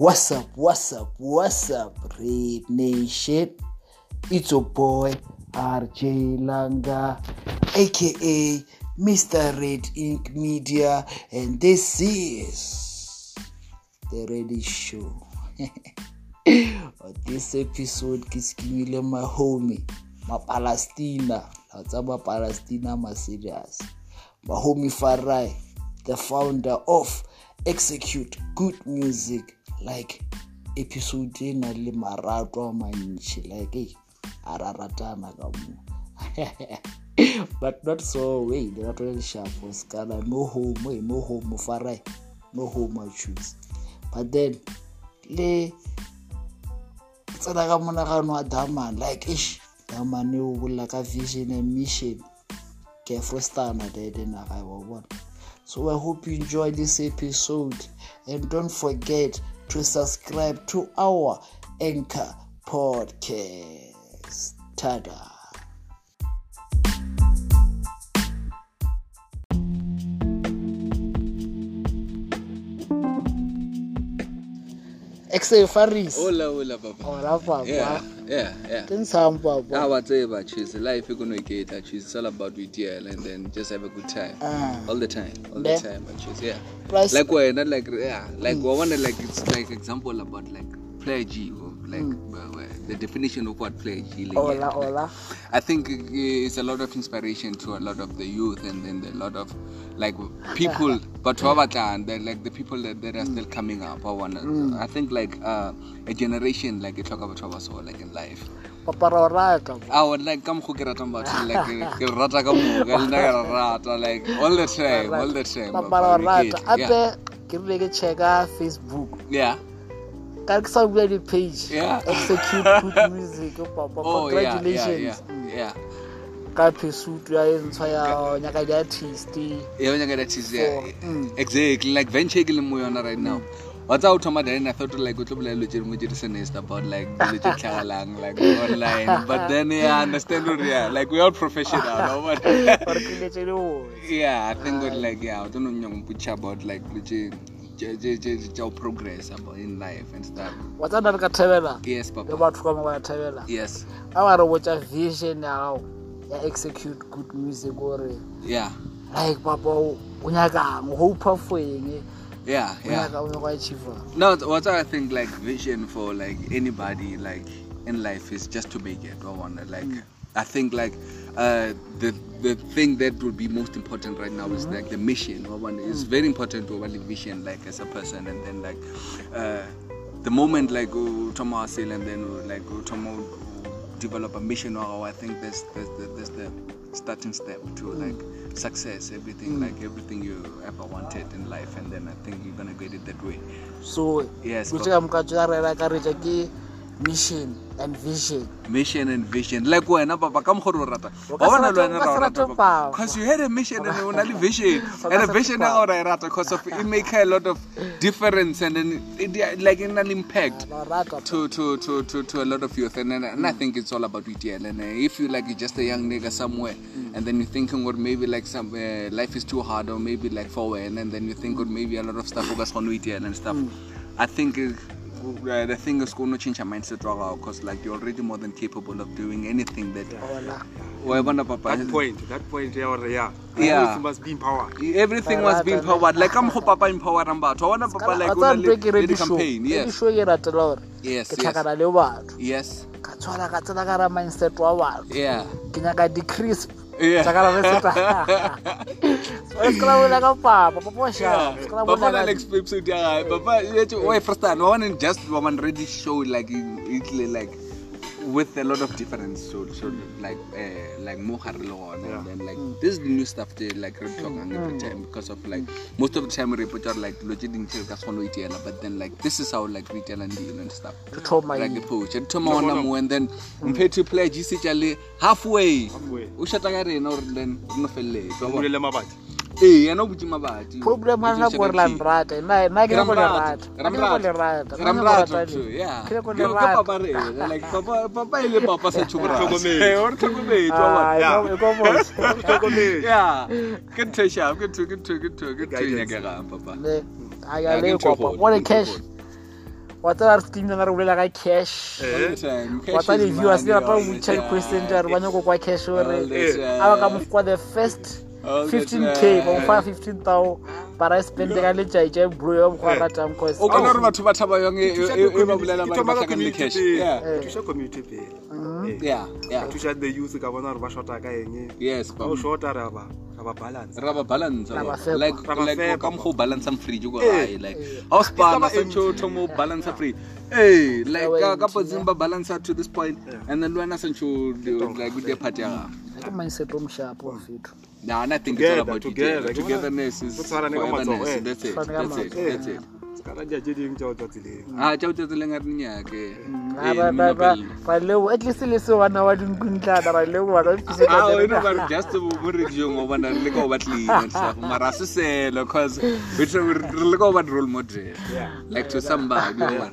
What's up, what's up, what's up, Red Nation? It's your boy RJ Langa, aka Mr. Red Ink Media, and this is The Ready Show. On this episode, ke skimile my homie, my Palestina. My Palestina, my serious. My homie Farai, the founder of Execute Good Music, like episode e na le marato a mantšhi like e a raratana ka mo but not so way lerato le lešafo skala no home eh, no home farai no home i choose. But then le tsena ka monagano wa daman like ish daman o bolela ka vision and mission. Ke frostana dede naga wa bona so i hope you enjoy this episode. And don't forget to subscribe to our anchor podcast. Tada exe faris Hola, hola, papa. ola papa Yeah, yeah, yeah. ke ntshang papa Ah, whatever, choose life. You're gonna get. I choose. It's all about retail, and then just have a good time. Ah. All the time, all Yeah. the time. I choose. Yeah. Plus- Like why not like yeah, like I wanna like it's like example about like player G or like uh, uh, the definition of what player G. Like, ola yeah. ola I think it's a lot of inspiration to a lot of the youth and then a lot of like people, but clan, they're like the people that, that are still coming up. I wanna, I think like uh, a generation like you talk about soul like in life. papa ra o rata po. I would like come hook rata batho like ke rata ka moka le nna ke re rata like all the time, all the time. papa papa, ra o we rata yeah. ke rile ke checka facebook Yeah. Ka re ke sa di-page Yeah. execute good music papa. Oh yeah, yeah, congratulations. yeah, yeah. ka phesutu ya ntshwa ya nyaka Yeah, when you get that is yeah, mm. exactly like venture ke le mo yona right now. What's out of my then I thought like to play legit jere senest about like legit tlhagalang like online. But then yeah I understand what yeah like we all professional no but gore ke letse le yeah I think what like yeah I don't know about like legit progress about in life and stuff. wa tsana re ka thebela Yes, le papa. batho ka mo ba thebela Yes. a ba re botsa vision ya gago ya execute good music gore Yeah. like papa o o nyakang o hopa foeng Yeah. o Yeah. nyaka o nyaka achieva No, what I think like vision for like anybody like in life is just to make it. I want like I think like uh, the the thing that would be most important right now is like the mission. It's very important to have a vision like as a person. And then like uh, the moment like oh, Thomas and then like Thomas develop a mission or I think that's that's the, that's the starting step to like success. Everything like everything you ever wanted in life. And then I think you're gonna get it that way. So Yes, botse ka mokatso ya rera ka reja ke mission and vision. Mission and vision. Like wena papa ka mokgwa o rata? O Wa ka se bona le wena ra se o rate rata because you had a mission and o na le vision. And a vision ya gago ra e rata because of it make a lot of difference and then it, like in an impact to, to, to, to, to a lot of youth. And, and I think it's all about retail and uh, if you like you're just a young nigga somewhere and then you're thinking or maybe like some uh, life is too hard or maybe like for when and then you think or maybe a lot of stuff focus on retail and stuff. I think uh, uh, the thing is going to change your mindset right because like you're already more than capable of doing anything that ola Wa bona, papa? That point that point ya gore yeah. Yeah. everything must be empowered. Everything was being Rata, powered like ka mokgwa papa empowerang batho wa bona papa like o na le ke le ready show. di-campaign ready yes. Show ke ratela gore yes ke yes. tlhakana le batho. Yes. Ka tshwana ka tsena ka ra mindset wa batho. Yeah. Ke nyaka di-crisp. Yeah. tsa ka ra reseta se ka la bolela ka papa papa wa shapa se ka la Papa bolela na ka like episode ya gae. Papa yet why first time. I want just one ready show like Italy like with a lot of difference. So so hmm. like uh, like more gare le gona and then like hmm. this is the new stuff they like re talking every time because of like most of the time re put like lo tse ding tse ka se kgone ho iteela but then like this is how like retail and deal and stuff. To thoma like the eng poach and thoma ona mo and then hmm. compared to play G se le halfway. Halfway. o shata ka rena or then no felletse wa bona? bolele mabati ee yena o botse mabati problem ga nna kore la nrata nna nna ke nyako le rata nna ke nyako le rata nna nyako rata le ke nyako le rata papa ile papa sa Tlhokomedi. tlhokomedi Ah, e Yeah. ko- e ko motse. Tlhokomedi. ya ke ntho e sharp ke ntho ke ntho ke ntho ke ntho e Guidance. nyakegang papa Le- a ya Yeah, le ke ntho e kopa kgolo, bone ke ntho e cash wa tsela re streamina re bolela ka cash All the time. wa Cash tsa is di-viewers money le rapa all go the botšha di-question time. tša re ba nyako kwa cash All ore the a ba ka time. mofokwa the first All 15k ba time. mofa 15 tao bara e spende ka letšai bro ya mokgwa ratang cause o kana gore batho ba thaba yang e- Thuša the ba bolela community- ba ka le cash. Yeah. Ke thuša community pele. Eh, Yeah, yeah. ka thuša the youth ka bona gore ba shota ka eng yes ga o shota re ba ra ba balance. ra ba balance. Ra ba bro. fepa. like like fepa, ka mokgwa o balance fridge go Eh. like ha o spana taba sa e thomo balance free. Eh like Taba e ka ka potsing ba balance to this point and then lwana sa ntho like with the party ya gago ke mindset o moshapo wa Nah, and I think it's all Together, about together. together. Togetherness is Go tshwarane ka matsogo, foreverness. eh. That's it. That's it. matsogo. That's it. se ka ra dia tse dingwe tšao tswa tseleng Ah, tšao tse tseleng a re nyake. Eh, Ra- ra- ra- ra- ra leo at least le se wana wa dinkuntlana ra leo wa Ah, you know, but just mo radiong o bona re leka go ba clean and stuff. Mara a se selo, 'cause we try- we- re leka go ba role model. Like to somebody, or what.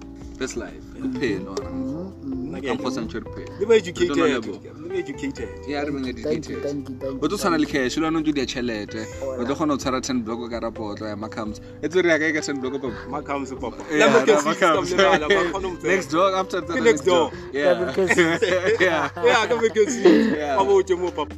that's life kuphela ora Nna ke ka a mokgwa leboha. sa ntho e re phela. le educated Re tlo leboha. educated Yeah, re beng thank you educated thank you thank o you tlo tshwana le cash le wena o ntse o dia tšhelete o tlo kgona go tshwara ten block ka rapotlo ya macams e tse re ya kae ka ten block papa Macams, papa Yeah, La Merkel na Six ka Macams. bolelala, ba kgone ho mo tseba. next door after Ke next door. yeah yeah Yeah, ka Merkel Six. Yeah. Ba botse moo, papa